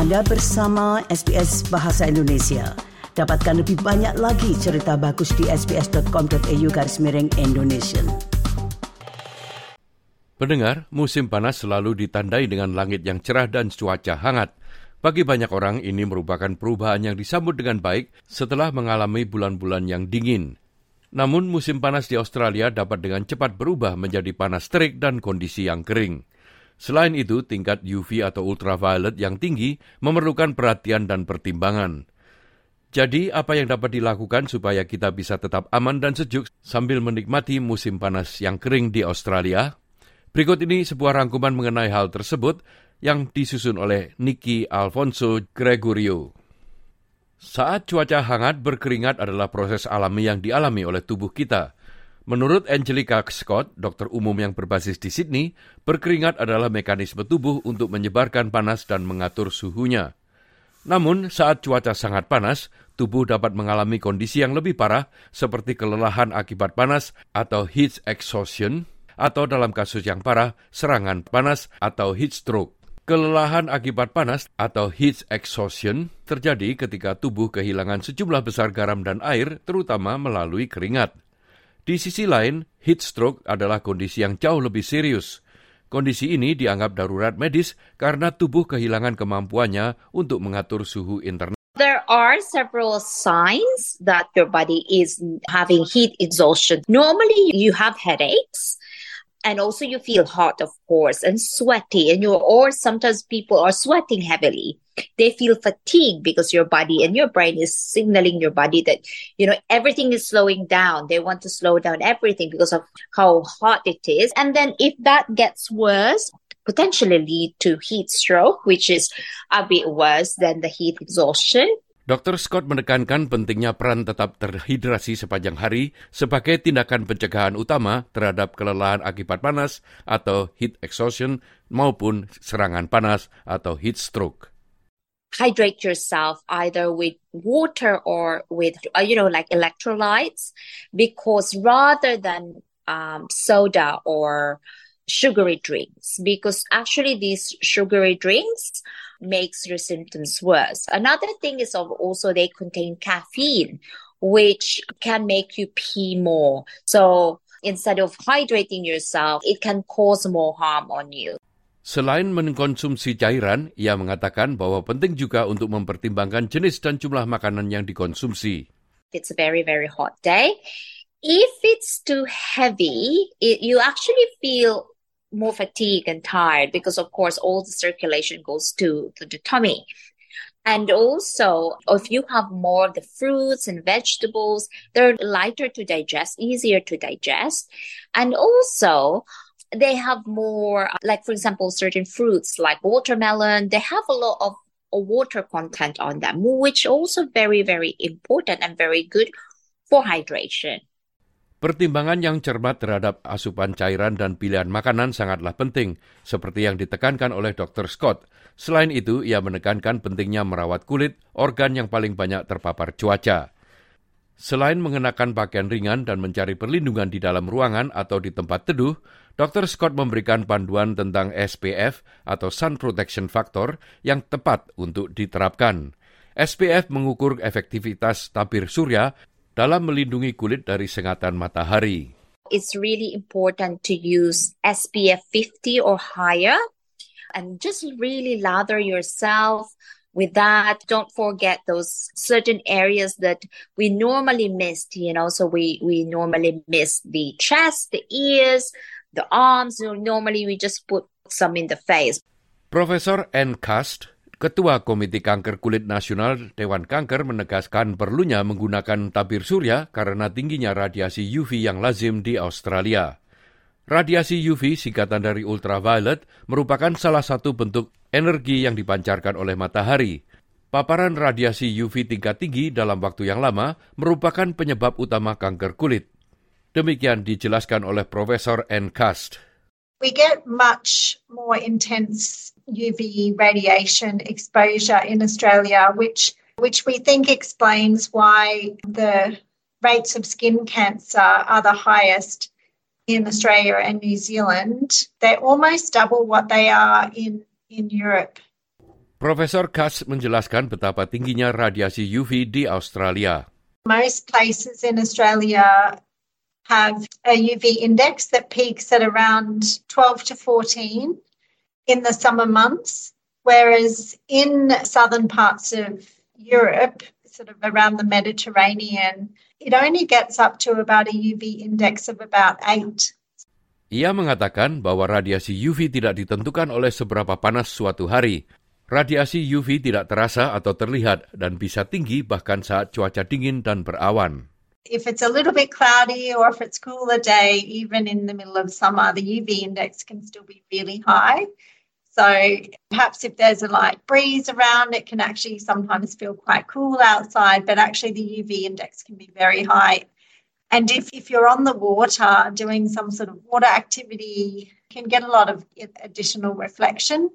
Anda bersama SBS Bahasa Indonesia. Dapatkan lebih banyak lagi cerita bagus di sbs.com.au garis miring Indonesia. Pendengar, musim panas selalu ditandai dengan langit yang cerah dan cuaca hangat. Bagi banyak orang, ini merupakan perubahan yang disambut dengan baik setelah mengalami bulan-bulan yang dingin. Namun, musim panas di Australia dapat dengan cepat berubah menjadi panas terik dan kondisi yang kering. Selain itu, tingkat UV atau ultraviolet yang tinggi memerlukan perhatian dan pertimbangan. Jadi, apa yang dapat dilakukan supaya kita bisa tetap aman dan sejuk sambil menikmati musim panas yang kering di Australia? Berikut ini sebuah rangkuman mengenai hal tersebut yang disusun oleh Nicky Alfonso Gregorio. Saat cuaca hangat berkeringat adalah proses alami yang dialami oleh tubuh kita – Menurut Angelica Scott, dokter umum yang berbasis di Sydney, berkeringat adalah mekanisme tubuh untuk menyebarkan panas dan mengatur suhunya. Namun, saat cuaca sangat panas, tubuh dapat mengalami kondisi yang lebih parah seperti kelelahan akibat panas atau heat exhaustion, atau dalam kasus yang parah, serangan panas atau heat stroke. Kelelahan akibat panas atau heat exhaustion terjadi ketika tubuh kehilangan sejumlah besar garam dan air, terutama melalui keringat. Di sisi lain, heat stroke adalah kondisi yang jauh lebih serius. Kondisi ini dianggap darurat medis karena tubuh kehilangan kemampuannya untuk mengatur suhu internal. There are several signs that your body is having heat exhaustion. Normally, you have headaches. and also you feel hot of course and sweaty and you or sometimes people are sweating heavily they feel fatigued because your body and your brain is signaling your body that you know everything is slowing down they want to slow down everything because of how hot it is and then if that gets worse potentially lead to heat stroke which is a bit worse than the heat exhaustion Dr. Scott menekankan pentingnya peran tetap terhidrasi sepanjang hari sebagai tindakan pencegahan utama terhadap kelelahan akibat panas atau heat exhaustion maupun serangan panas atau heat stroke. Hydrate yourself either with water or with, uh, you know, like electrolytes, because rather than um, soda or sugary drinks because actually these sugary drinks makes your symptoms worse. Another thing is also they contain caffeine, which can make you pee more. So instead of hydrating yourself, it can cause more harm on you. Selain mengkonsumsi cairan, ia mengatakan bahwa penting juga untuk mempertimbangkan jenis dan jumlah makanan yang dikonsumsi. It's a very, very hot day. If it's too heavy, it, you actually feel more fatigued and tired because of course all the circulation goes to, to the tummy and also if you have more of the fruits and vegetables they're lighter to digest easier to digest and also they have more like for example certain fruits like watermelon they have a lot of water content on them which also very very important and very good for hydration Pertimbangan yang cermat terhadap asupan cairan dan pilihan makanan sangatlah penting, seperti yang ditekankan oleh Dr. Scott. Selain itu, ia menekankan pentingnya merawat kulit, organ yang paling banyak terpapar cuaca. Selain mengenakan pakaian ringan dan mencari perlindungan di dalam ruangan atau di tempat teduh, Dr. Scott memberikan panduan tentang SPF atau Sun Protection Factor yang tepat untuk diterapkan. SPF mengukur efektivitas tabir surya dalam melindungi kulit dari sengatan matahari. It's really important to use SPF 50 or higher and just really lather yourself with that don't forget those certain areas that we normally missed you know so we we normally miss the chest the ears the arms normally we just put some in the face professor n cast Ketua Komite Kanker Kulit Nasional Dewan Kanker menegaskan perlunya menggunakan tabir surya karena tingginya radiasi UV yang lazim di Australia. Radiasi UV singkatan dari ultraviolet merupakan salah satu bentuk energi yang dipancarkan oleh matahari. Paparan radiasi UV tingkat tinggi dalam waktu yang lama merupakan penyebab utama kanker kulit. Demikian dijelaskan oleh Profesor N. Cast. We get much more intense UV radiation exposure in Australia, which which we think explains why the rates of skin cancer are the highest in Australia and New Zealand. They're almost double what they are in, in Europe. Profesor Kass menjelaskan betapa tingginya radiasi UV di Australia. Most places in Australia have a UV index that peaks at around 12 to 14 in the summer months, whereas in southern parts of Europe, sort of around the Mediterranean, it only gets up to about a UV index of about 8. Ia mengatakan bahwa radiasi UV tidak ditentukan oleh seberapa panas suatu hari, Radiasi UV tidak terasa atau terlihat dan bisa tinggi bahkan saat cuaca dingin dan berawan. If it's a little bit cloudy or if it's cooler day, even in the middle of summer, the UV index can still be really high. So perhaps if there's a light breeze around, it can actually sometimes feel quite cool outside, but actually the UV index can be very high. And if, if you're on the water doing some sort of water activity, can get a lot of additional reflection.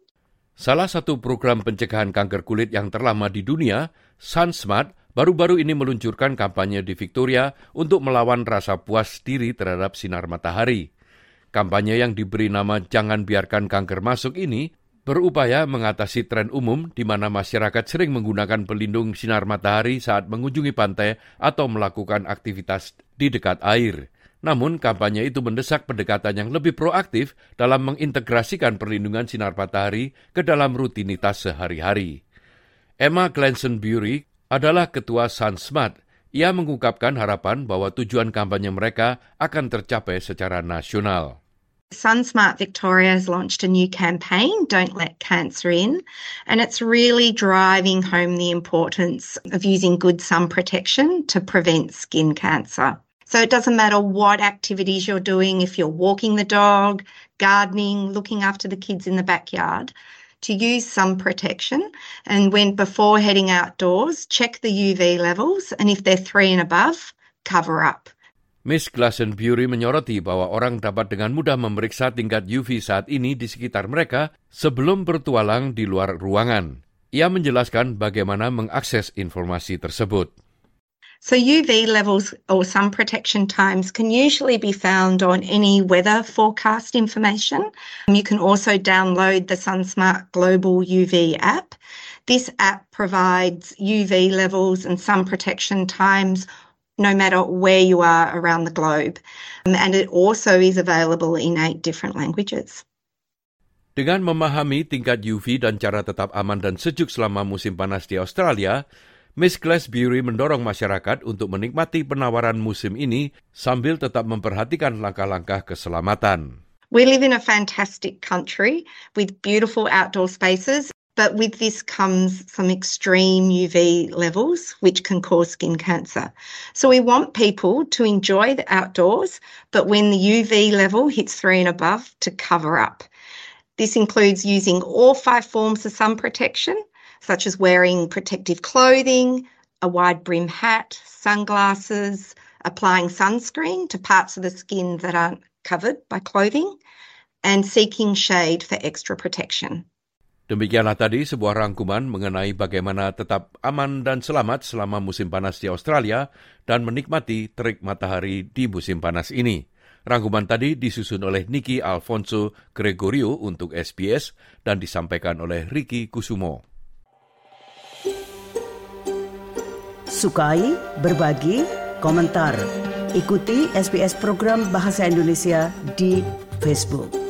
Salah satu program pencegahan kanker kulit yang terlama di dunia, SunSmart, baru-baru ini meluncurkan kampanye di Victoria untuk melawan rasa puas diri terhadap sinar matahari. Kampanye yang diberi nama Jangan Biarkan Kanker Masuk ini berupaya mengatasi tren umum di mana masyarakat sering menggunakan pelindung sinar matahari saat mengunjungi pantai atau melakukan aktivitas di dekat air. Namun, kampanye itu mendesak pendekatan yang lebih proaktif dalam mengintegrasikan perlindungan sinar matahari ke dalam rutinitas sehari-hari. Emma Glenson Bury adalah ketua SunSmart. Ia mengungkapkan harapan bahwa tujuan kampanye mereka akan tercapai secara nasional. SunSmart Victoria has launched a new campaign, Don't Let Cancer In, and it's really driving home the importance of using good sun protection to prevent skin cancer. So it doesn't matter what activities you're doing, if you're walking the dog, gardening, looking after the kids in the backyard, to use sun protection. And when before heading outdoors, check the UV levels, and if they're three and above, cover up. Miss Glastonbury menyoroti bahwa orang dapat dengan mudah memeriksa tingkat UV saat ini di sekitar mereka sebelum bertualang di luar ruangan. Ia menjelaskan bagaimana mengakses informasi tersebut. So UV levels or sun protection times can usually be found on any weather forecast information. You can also download the SunSmart Global UV app. This app provides UV levels and sun protection times no matter where you are around the globe. And it also is available in eight different languages. Dengan memahami tingkat UV dan cara tetap aman dan sejuk selama musim panas di Australia, Miss Glasbury mendorong masyarakat untuk menikmati penawaran musim ini sambil tetap memperhatikan langkah-langkah keselamatan. We live in a fantastic country with beautiful outdoor spaces, but with this comes some extreme UV levels, which can cause skin cancer. So we want people to enjoy the outdoors, but when the UV level hits three and above, to cover up. This includes using all five forms of sun protection, such as wearing protective clothing, a wide brim hat, sunglasses, applying sunscreen to parts of the skin that aren't covered by clothing, and seeking shade for extra protection. Demikianlah tadi sebuah rangkuman mengenai bagaimana tetap aman dan selamat selama musim panas di Australia dan menikmati terik matahari di musim panas ini. Rangkuman tadi disusun oleh Niki Alfonso Gregorio untuk SBS dan disampaikan oleh Ricky Kusumo. Sukai, berbagi, komentar. Ikuti SBS program Bahasa Indonesia di Facebook.